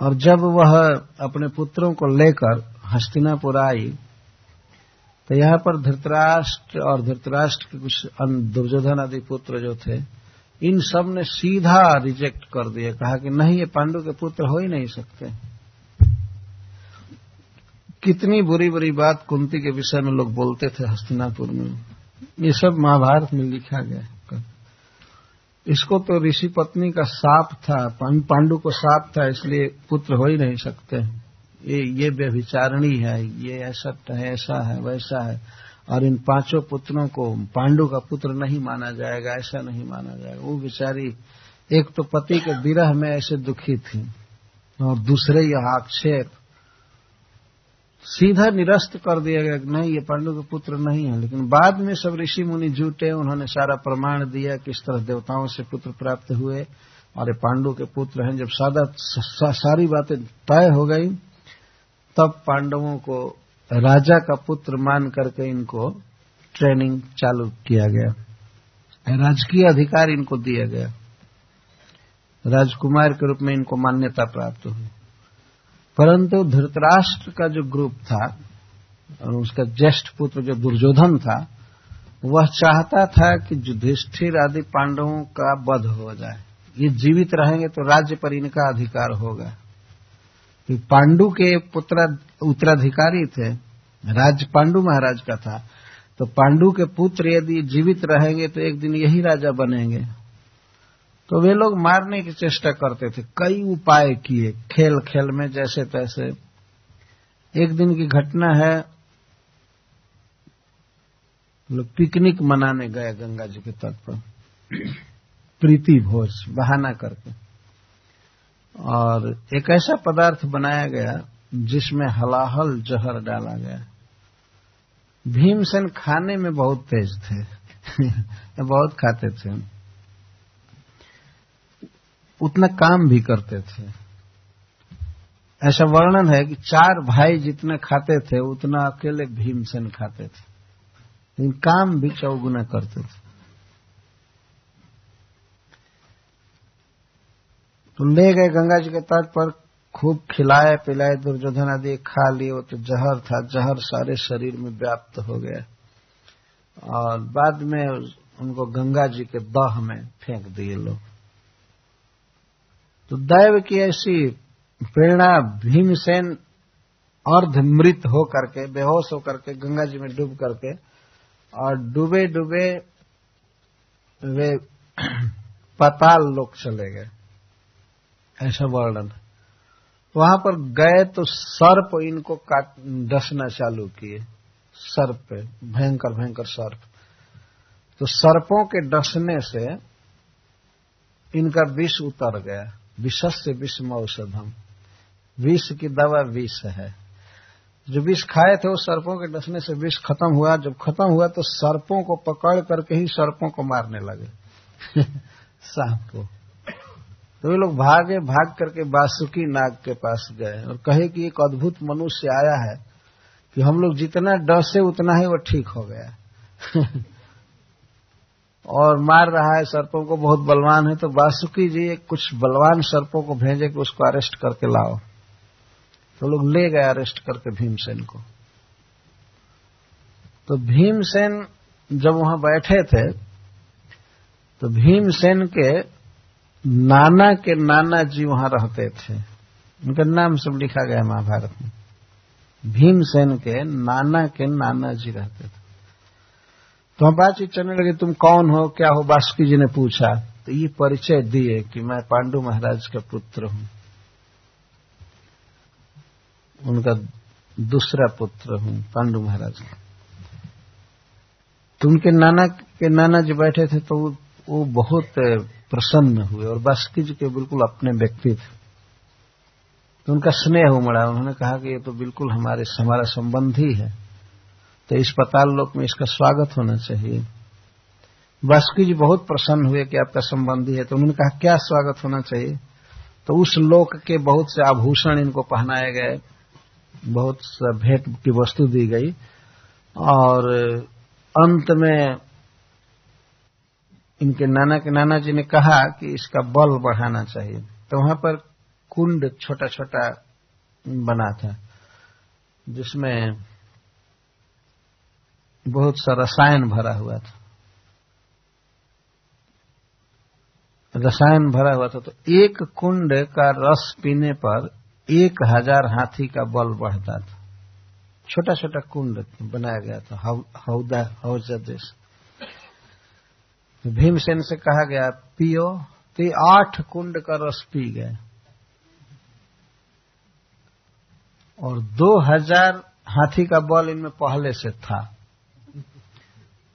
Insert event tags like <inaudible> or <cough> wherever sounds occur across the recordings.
और जब वह अपने पुत्रों को लेकर हस्तिनापुर आई तो यहाँ पर धृतराष्ट्र और धृतराष्ट्र के कुछ दुर्योधन आदि पुत्र जो थे, इन सबने सीधा रिजेक्ट कर दिया, कहा कि नहीं, ये पांडु के पुत्र हो ही नहीं सकते। कितनी बुरी बुरी बात कुंती के विषय में लोग बोलते थे हस्तिनापुर में। ये सब महाभारत में लिखा गया इसको तो ऋषि पत्नी का साप था पांडु को साप था, इसलिए पुत्र हो ही नहीं सकते। ये ये व्यभिचारणी है, ये ऐसा है ऐसा है, वैसा है। और इन पाँचों पुत्रों को पांडु का पुत्र नहीं माना जाएगा, ऐसा नहीं माना जाएगा। वो बेचारी, एक तो पति के विरह में ऐसे दुखी थी, और दूसरे यह आक्षेप सीधा निरस्त कर दिया गया नहीं, ये पांडु के पुत्र नहीं है। लेकिन बाद में सब ऋषि मुनि जुटे, उन्होंने सारा प्रमाण दिया किस तरह देवताओं से पुत्र प्राप्त हुए और ये पांडु के पुत्र हैं। जब सादा सारी बातें तय हो गई, तब पांडवों को राजा का पुत्र मान करके इनको ट्रेनिंग चालू किया गया। राजकीय अधिकार इनको दिया गया। राजकुमार के रूप में इनको मान्यता प्राप्त हुई। परंतु धृतराष्ट्र का जो ग्रुप था, और उसका ज्येष्ठ पुत्र जो दुर्योधन था, वह चाहता था कि युधिष्ठिर आदि पांडवों का वध हो जाए। ये जीवित रहेंगे तो राज्य पर इनका अधिकार होगा। तो पांडु के पुत्र, उत्तराधिकारी थे, राज पांडु महाराज का था। तो पांडु के पुत्र यदि जीवित रहेंगे तो एक दिन यही राजा बनेंगे। तो वे लोग मारने की चेष्टा करते थे। कई उपाय किए खेल खेल में जैसे तैसे एक दिन की घटना है, लोग पिकनिक मनाने गए गंगा जी के तट पर। प्रीति भोज, बहाना करके। और एक ऐसा पदार्थ बनाया गया, जिसमें हलाहल जहर डाला गया। भीमसेन खाने में बहुत तेज थे। <laughs> बहुत खाते थे। उतना काम भी करते थे। ऐसा वर्णन है कि चार भाई जितने खाते थे, उतना अकेले भीमसेन खाते थे। लेकिन काम भी चौगुना करते थे। तो ले गए गंगा जी के तट पर खूब खिलाए, पिलाए, दुर्योधन आदि खा लिए, वो तो जहर था, जहर सारे शरीर में व्याप्त हो गया। और बाद में उनको गंगा जी के दह में फेंक दिए लोग। तो दैव की ऐसी प्रेरणा भीमसेन अर्ध मृत हो करके बेहोश होकर के, गंगा जी में डूब करके, और डूबे डूबे वे <clears throat> पताल लोग चले गए। ऐसा वर्णन। वहाँ पर गए तो सर्प इनको काट, डसना चालू किए। सर्प पे भयंकर भयंकर सर्प। तो सर्पों के डसने से इनका विष उतर गया। विषस से विषम औषधम। विष की दवा विष है। जो विष खाए थे, वो सर्पों के डसने से विष खत्म हुआ। जब खत्म हुआ तो सर्पों को पकड़ करके ही सर्पों को मारने लगे। <laughs> सांप। को तो वे लोग भागे, भाग करके बासुकी नाग के पास गए और कहे कि एक अद्भुत मनुष्य आया है कि हम लोग जितना डसे, उतना ही वो ठीक हो गया। <laughs> और मार रहा है सर्पों को, बहुत बलवान है तो वासुकी जी कुछ बलवान सर्पों को भेजे कि उसको अरेस्ट करके लाओ। तो लोग ले गए अरेस्ट करके भीमसेन को। तो भीमसेन जब वहाँ बैठे थे तो भीमसेन के नाना के नाना जी वहाँ रहते थे। उनका नाम सब लिखा गया महाभारत में। भीमसेन के नाना के नाना जी रहते थे। तो हम बातचीत चलने लगे, तुम कौन हो? क्या हो? बासुकी जी ने पूछा। तो ये परिचय दिए कि मैं पांडु महाराज का पुत्र हूँ। उनका दूसरा पुत्र हूँ, पांडु महाराज का। तो उनके नाना के नाना जी बैठे थे तो वो बहुत प्रसन्न हुए और बासुकी जी के बिल्कुल अपने व्यक्ति थे। तो उनका स्नेह उमड़ा। उन्होंने कहा कि ये तो बिल्कुल हमारे, हमारा संबंध ही है। तो इस पताल लोक में इसका स्वागत होना चाहिए। बासुकी जी बहुत प्रसन्न हुए कि आपका संबंधी है तो उन्होंने कहा, क्या स्वागत होना चाहिए? तो उस लोक के बहुत से आभूषण इनको पहनाए गए, बहुत सा भेंट की वस्तु दी गई, और अंत में इनके नाना के नाना जी ने कहा कि इसका बल बढ़ाना चाहिए। तो वहाँ पर कुंड छोटा छोटा बना था, जिसमें बहुत सा रसायन भरा हुआ था। रसायन भरा हुआ था तो एक कुंड का रस पीने पर एक हज़ार हाथी का बल बढ़ता था। छोटा छोटा कुंड बनाया गया था हौदा हौजा देश भीमसेन से कहा गया, पियो तो आठ कुंड का रस पी गए। और दो हज़ार हाथी का बल इनमें पहले से था।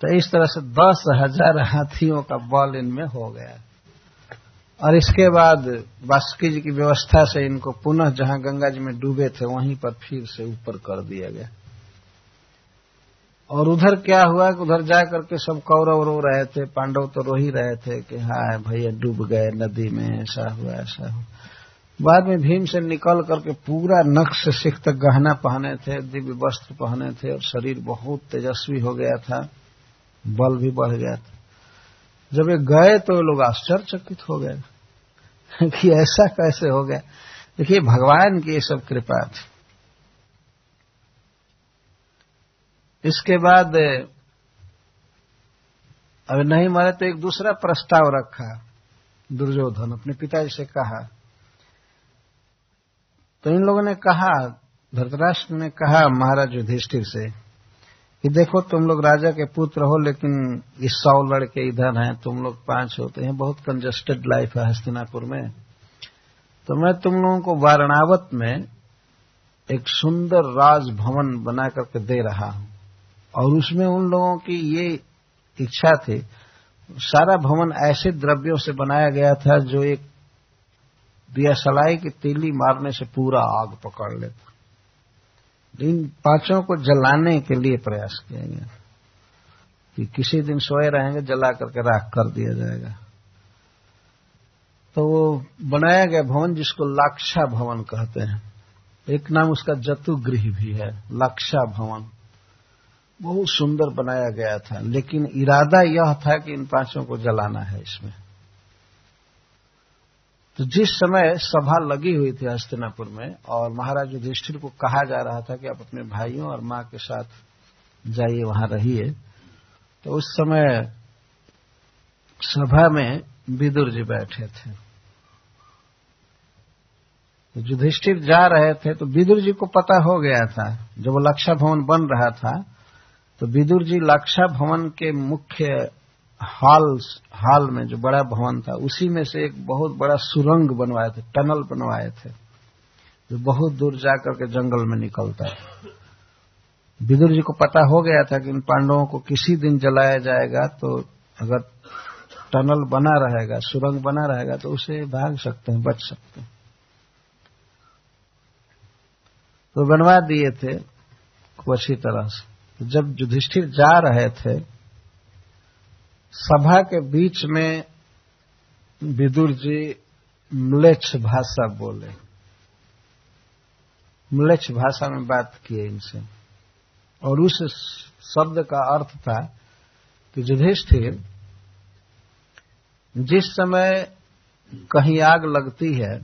तो इस तरह से दस हज़ार हाथियों का बल इनमें हो गया। और इसके बाद वासुकी जी की व्यवस्था से इनको पुनः जहाँ गंगा जी में डूबे थे, वहीं पर फिर से ऊपर कर दिया गया। और उधर क्या हुआ कि उधर जा करके सब कौरव रो रहे थे, पांडव तो रो ही रहे थे कि हाँ भैया डूब गए नदी में, ऐसा हुआ ऐसा हुआ। बाद में भीम से निकल करके पूरा नक्श सिख तक गहना पहने थे, दिव्य वस्त्र पहने थे और शरीर बहुत तेजस्वी हो गया था। बल भी बढ़ गया था। जब ये गए तो लोग आश्चर्यचकित हो गए। <laughs> कि ऐसा कैसे हो गया? देखिए, भगवान की ये सब कृपा थी। इसके बाद अब नहीं मरे तो एक दूसरा प्रस्ताव रखा, दुर्योधन अपने पिताजी से कहा। तो इन लोगों ने कहा धरतराष्ट्र ने कहा, महाराज युधिष्ठिर से कि देखो, तुम लोग राजा के पुत्र हो, लेकिन इस सौ लड़के इधर हैं, तुम लोग पाँच होते हैं। बहुत कंजेस्टेड लाइफ है हस्तिनापुर में। तो मैं तुम लोगों को वारणावत में एक सुंदर राजभवन बना करके दे रहा हूँ। और उसमें उन लोगों की ये इच्छा थी, सारा भवन ऐसे द्रव्यों से बनाया गया था जो एक दिया सलाई की तीली मारने से पूरा आग पकड़ लेता। इन पाँचों को जलाने के लिए प्रयास किया गया। कि किसी दिन सोए रहेंगे, जला करके राख कर दिया जाएगा। तो वो बनाया गया भवन जिसको लाक्षा भवन कहते हैं। एक नाम उसका जतुगृह भी है, लाक्षा भवन। बहुत सुंदर बनाया गया था, लेकिन इरादा यह था कि इन पाँचों को जलाना है इसमें। तो जिस समय सभा लगी हुई थी हस्तिनापुर में, और महाराज युधिष्ठिर को कहा जा रहा था कि आप अपने भाइयों और माँ के साथ जाइए, वहाँ रहिए। तो उस समय सभा में विदुर जी बैठे थे। तो युधिष्ठिर जा रहे थे तो विदुर जी को पता हो गया था, जब वो लक्षा भवन बन रहा था तो विदुर जी लक्षा भवन के मुख्य हाल हाल में जो बड़ा भवन था, उसी में से एक बहुत बड़ा सुरंग बनवाए थे, टनल बनवाए थे, जो बहुत दूर जाकर के जंगल में निकलता है। विदुर जी को पता हो गया था कि इन पांडवों को किसी दिन जलाया जाएगा तो अगर टनल बना रहेगा, सुरंग बना रहेगा तो उसे भाग सकते हैं, बच सकते हैं। तो बनवा दिए थे अच्छी तरह से। जब युधिष्ठिर जा रहे थे सभा के बीच में विदुर जी म्लेच्छ भाषा बोले। म्लेच्छ भाषा में बात किए इनसे। और उस शब्द का अर्थ था कि युधिष्ठिर, जिस समय कहीं आग लगती है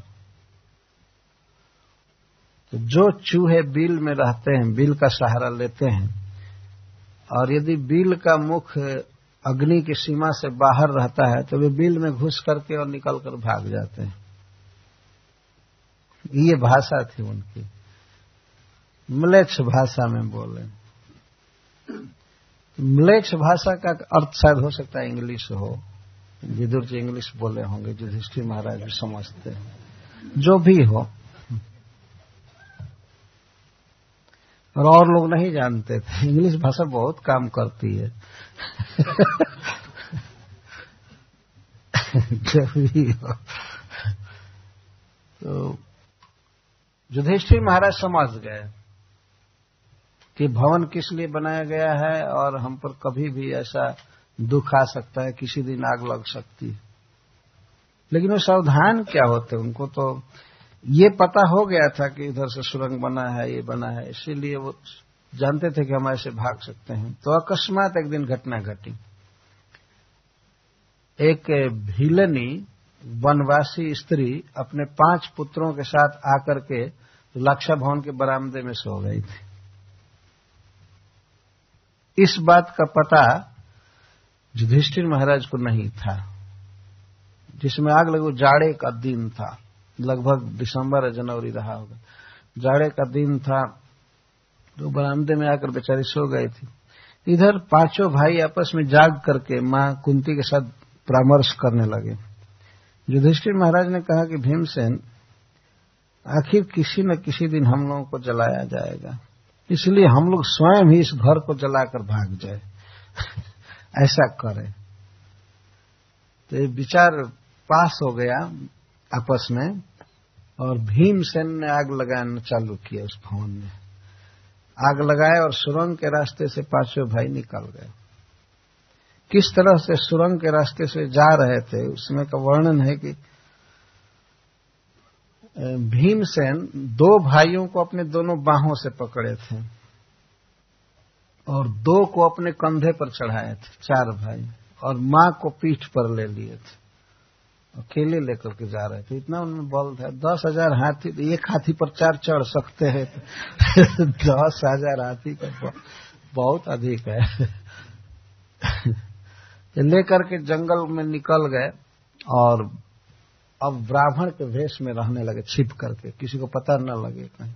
तो जो चूहे बिल में रहते हैं, बिल का सहारा लेते हैं। और यदि बिल का मुख अग्नि की सीमा से बाहर रहता है तो वे बिल में घुस करके और निकल कर भाग जाते हैं। ये भाषा थी उनकी। मलेच्छ भाषा में बोले। मलेच्छ भाषा का अर्थ शायद हो सकता है इंग्लिश हो। विदुर जी इंग्लिश बोले होंगे, युधिष्ठिर महाराज भी समझते हैं। जो भी हो। और और लोग नहीं जानते थे। इंग्लिश भाषा बहुत काम करती है। जब भी तो युधिष्ठिर महाराज समझ गए कि भवन किस लिए बनाया गया है और हम पर कभी भी ऐसा दुख आ सकता है, किसी दिन आग लग सकती है। लेकिन वो सावधान क्या होते, उनको तो ये पता हो गया था कि इधर से सुरंग बना है, ये बना है, इसीलिए वो जानते थे कि हम ऐसे भाग सकते हैं। तो अकस्मात एक दिन घटना घटी। एक भीलनी, वनवासी स्त्री अपने पाँच पुत्रों के साथ आकर के लक्षा भवन के बरामदे में सो गई थी। इस बात का पता युधिष्ठिर महाराज को नहीं था, जिसमें आग लगो जाड़े का दिन था। लगभग दिसंबर जनवरी रहा होगा। जाड़े का दिन था तो बरामदे में आकर बेचारी सो गई थी। इधर पाँचों भाई आपस में जाग करके माँ कुंती के साथ परामर्श करने लगे। युधिष्ठिर महाराज ने कहा कि भीमसेन, आखिर किसी न किसी दिन हम लोगों को जलाया जाएगा। इसलिए हम लोग स्वयं ही इस घर को जलाकर भाग जाए। <laughs> ऐसा करें। तो ये विचार पास हो गया आपस में और भीमसेन ने आग लगाना चालू किया उस भवन में। आग लगाए और सुरंग के रास्ते से पाँचों भाई निकल गए। किस तरह से सुरंग के रास्ते से जा रहे थे, उसमें का वर्णन है कि भीमसेन दो भाइयों को अपने दोनों बाहों से पकड़े थे और दो को अपने कंधे पर चढ़ाए थे, चार भाई, और माँ को पीठ पर ले लिए थे। अकेले लेकर के जा रहे थे। इतना उनमें बल था दस हज़ार हाथी, एक हाथी पर चार चढ़ सकते हैं। तो <laughs> दस हज़ार हाथी का बहुत अधिक है। <laughs> लेकर के जंगल में निकल गए और अब ब्राह्मण के वेश में रहने लगे, छिप करके। किसी को पता न लगे कहीं।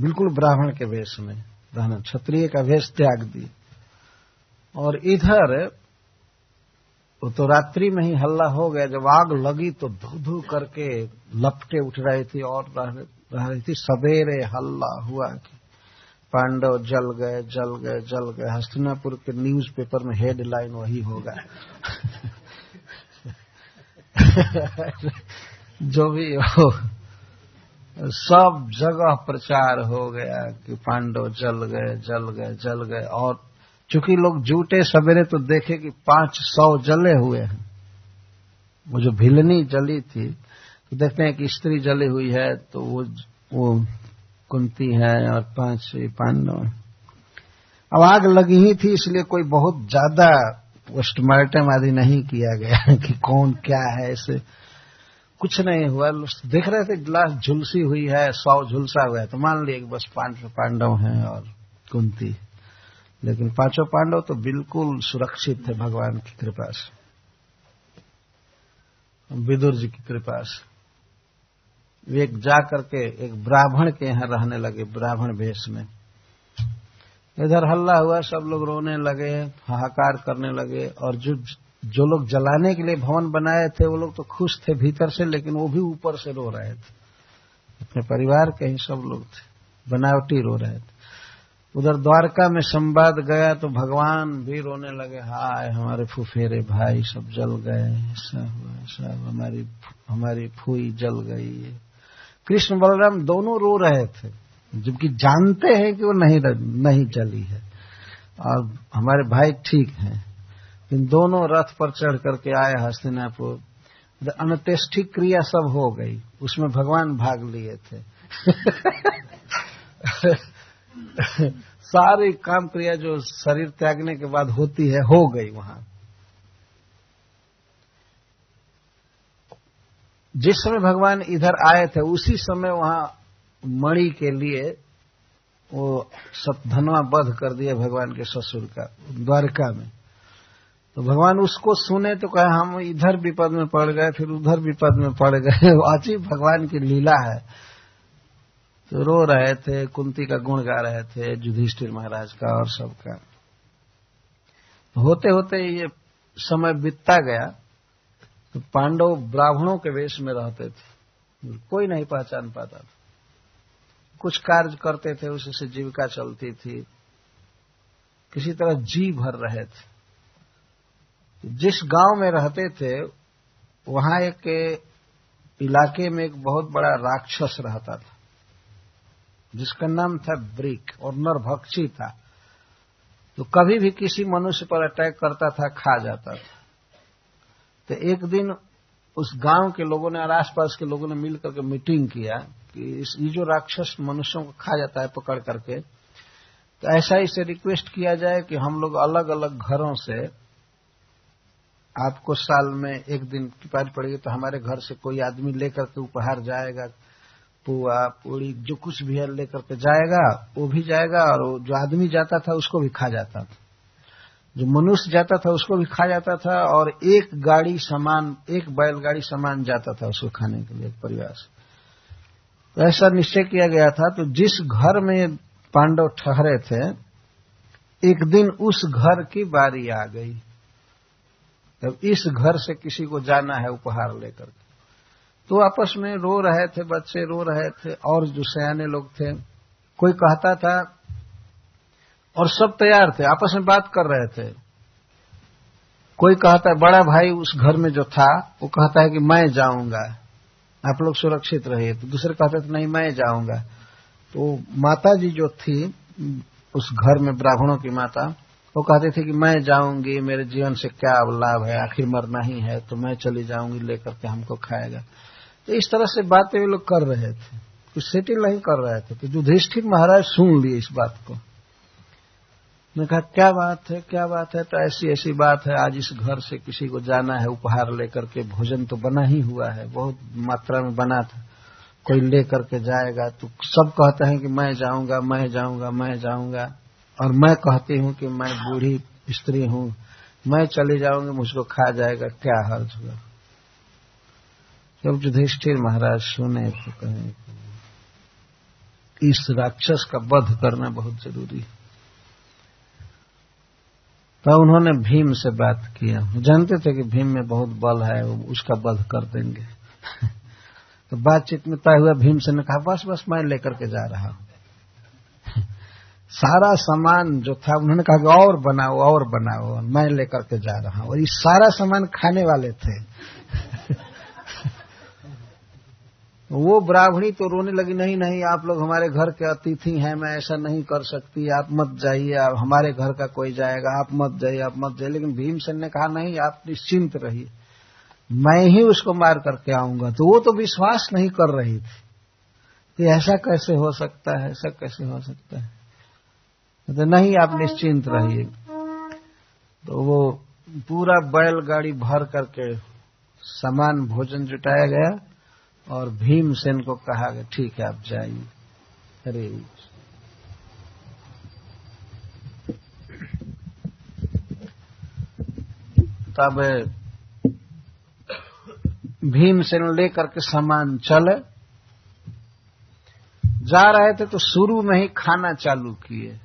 बिल्कुल ब्राह्मण के वेश में रहना। क्षत्रिय का वेश त्याग दिए। और इधर वो तो रात्रि में ही हल्ला हो गया। जब आग लगी तो धू धू करके लपटे उठ रही थी और रह, रह थी। सवेरे हल्ला हुआ कि पांडव जल गए जल गए जल गए। हस्तिनापुर के न्यूज़ पेपर में हेडलाइन वही होगा। <laughs> जो भी हो सब जगह प्रचार हो गया कि पांडव जल गए जल गए जल गए और चूँकि लोग जूटे सवेरे तो देखे कि पाँच सौ जले हुए हैं। वो जो भिलनी जली थी तो देखते हैं कि स्त्री जली हुई है तो वो वो कुंती है और पाँच पांडव अब आग लगी ही थी, इसलिए कोई बहुत ज़्यादा पोस्टमार्टम आदि नहीं किया गया <laughs> कि कौन क्या है ऐसे। कुछ नहीं हुआ देख रहे थे, गिलास झुलसी हुई है, सौ झुलसा हुआ है। तो मान कि बस पाँच पांडव हैं और कुंती। लेकिन पाँचों पांडव तो बिल्कुल सुरक्षित थे भगवान की कृपा से। विदुर जी की कृपा से। वे जा करके एक ब्राह्मण के यहाँ रहने लगे, ब्राह्मण भेष में। इधर हल्ला हुआ, सब लोग रोने लगे, हाहाकार करने लगे, और जो जो लोग जलाने के लिए भवन बनाए थे, वो लोग तो खुश थे भीतर से, लेकिन वो भी ऊपर से रो रहे थे। अपने परिवार के ही सब लोग थे, बनावटी रो रहे थे। उधर द्वारका में संवाद गया तो भगवान भी रोने लगे, हाय, हमारे फुफेरे भाई सब जल गए, ऐसा हुआ, ऐसा हमारी हमारी फुई जल गई है। कृष्ण बलराम दोनों रो रहे थे, जबकि जानते हैं कि वो नहीं नहीं जली है। और हमारे भाई ठीक हैं। इन दोनों रथ पर चढ़ करके आए हस्तिनापुर। अनतेष्ठिक क्रिया सब हो गई, उसमें भगवान भाग लिए थे। <laughs> <laughs> सारी काम क्रिया जो शरीर त्यागने के बाद होती है, हो गई वहाँ। जिस समय भगवान इधर आए थे, उसी समय वहाँ मणि के लिए वो धनवा बध कर दिया भगवान के ससुर का, द्वारका में। तो भगवान उसको सुने तो कहे, हम इधर विपद में पड़ गए, फिर उधर विपद में पड़ गए। <laughs> अजीब भगवान की लीला है। तो रो रहे थे, कुंती का गुण गा रहे थे, युधिष्ठिर महाराज का और सबका। होते होते ये समय बीतता गया तो पांडव ब्राह्मणों के वेश में रहते थे। कोई नहीं पहचान पाता था। कुछ कार्य करते थे उसी से जीविका चलती थी। किसी तरह जी भर रहे थे। जिस गाँव में रहते थे, वहाँ एक इलाके में एक बहुत बड़ा राक्षस रहता था। जिसका नाम था ब्रिक और नरभक्षी था तो कभी भी किसी मनुष्य पर अटैक करता था, खा जाता था। तो एक दिन उस गाँव के लोगों ने, और आसपास के लोगों ने मिलकर के मीटिंग किया कि ये जो राक्षस मनुष्यों को खा जाता है पकड़ करके तो ऐसा इसे रिक्वेस्ट किया जाए कि हम लोग अलग अलग घरों से, आपको साल में एक दिन की पारी पड़ेगी तो हमारे घर से कोई आदमी लेकर के उपहार जाएगा पुआ पूड़ी जो कुछ भी है लेकर के जाएगा, वो भी जाएगा और जो आदमी जाता था उसको भी खा जाता था। जो मनुष्य जाता था उसको भी खा जाता था और एक गाड़ी सामान, एक बैलगाड़ी सामान जाता था उसको खाने के लिए परिवार से। तो ऐसा निश्चय किया गया था तो जिस घर में पांडव ठहरे थे, एक दिन उस घर की बारी आ गई। तब इस घर से किसी को जाना है उपहार लेकर के। तो आपस में रो रहे थे, बच्चे रो रहे थे, और जो सयाने लोग थे, कोई कहता था, और सब तैयार थे, आपस में बात कर रहे थे। कोई कहता है बड़ा भाई उस घर में जो था, वो कहता है कि मैं जाऊँगा। आप लोग सुरक्षित रहिए। तो दूसरे कहते थे, नहीं, मैं जाऊँगा। तो माता जी जो थी, उस घर में ब्राह्मणों की माता, वो कहती थी कि मैं जाऊँगी, मेरे जीवन से क्या लाभ है, आखिर मरना ही है तो मैं चली जाऊँगी, लेकर के हमको खाएगा। तो इस तरह से बातें वे लोग कर रहे थे। कुछ सेटिल नहीं कर रहे थे। तो युधिष्ठिर महाराज सुन लिए इस बात को। मैं कहा, क्या बात है, क्या बात है? तो ऐसी ऐसी बात है। आज इस घर से किसी को जाना है, उपहार लेकर के। भोजन तो बना ही हुआ है, बहुत मात्रा में बना था। कोई लेकर के जाएगा तो सब कहते हैं कि मैं जाऊँगा मैं जाऊँगा मैं जाऊँगा। और मैं कहती हूँ कि मैं बूढ़ी स्त्री हूँ। मैं चली जाऊँगी, मुझको खा जाएगा, क्या हर्ज होगा जब युधिष्ठिर महाराज सुने तो कहें इस राक्षस का वध करना बहुत ज़रूरी है। तो उन्होंने भीम से बात किया। जानते थे कि भीम में बहुत बल है, वो उसका वध कर देंगे। <laughs> तो बातचीत में तय हुआ, भीम से ने कहा, बस बस, मैं लेकर के जा रहा हूँ। <laughs> सारा सामान जो था, उन्होंने कहा कि और बनाओ और बनाओ, मैं लेकर के जा रहा हूँ। और ये सारा सामान खाने वाले थे। <laughs> वो ब्राह्मणी तो रोने लगी, नहीं नहीं, आप लोग हमारे घर के अतिथि हैं, मैं ऐसा नहीं कर सकती, आप मत जाइए, आप हमारे घर का कोई जाएगा, आप मत जाइए, आप मत जाइए। लेकिन भीमसेन ने कहा, नहीं, आप निश्चिंत रहिए, मैं ही उसको मार करके आऊँगा। तो वो तो विश्वास नहीं कर रही थी कि ऐसा कैसे हो सकता है, ऐसा कैसे हो सकता है। तो नहीं, आप निश्चिंत रहिए। तो वो पूरा बैलगाड़ी भर करके सामान भोजन जुटाया गया। और भीमसेन को कहा कि ठीक है, आप जाइए। अरे, तब भीमसेन लेकर के सामान चले। जा रहे थे तो शुरू में ही खाना चालू किए।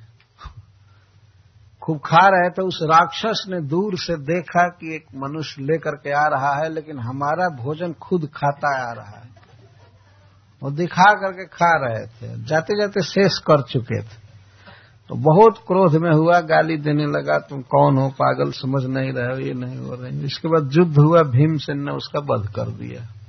खूब खा रहे थे, उस राक्षस ने दूर से देखा कि एक मनुष्य लेकर के आ रहा है, लेकिन हमारा भोजन खुद खाता आ रहा है। वो दिखा करके खा रहे थे। जाते जाते शेष कर चुके थे। तो बहुत क्रोध में हुआ, गाली देने लगा, तुम कौन हो? पागल, समझ नहीं रहे हो, ये नहीं हो रहे इसके बाद युद्ध हुआ, भीमसेन ने उसका वध कर दिया।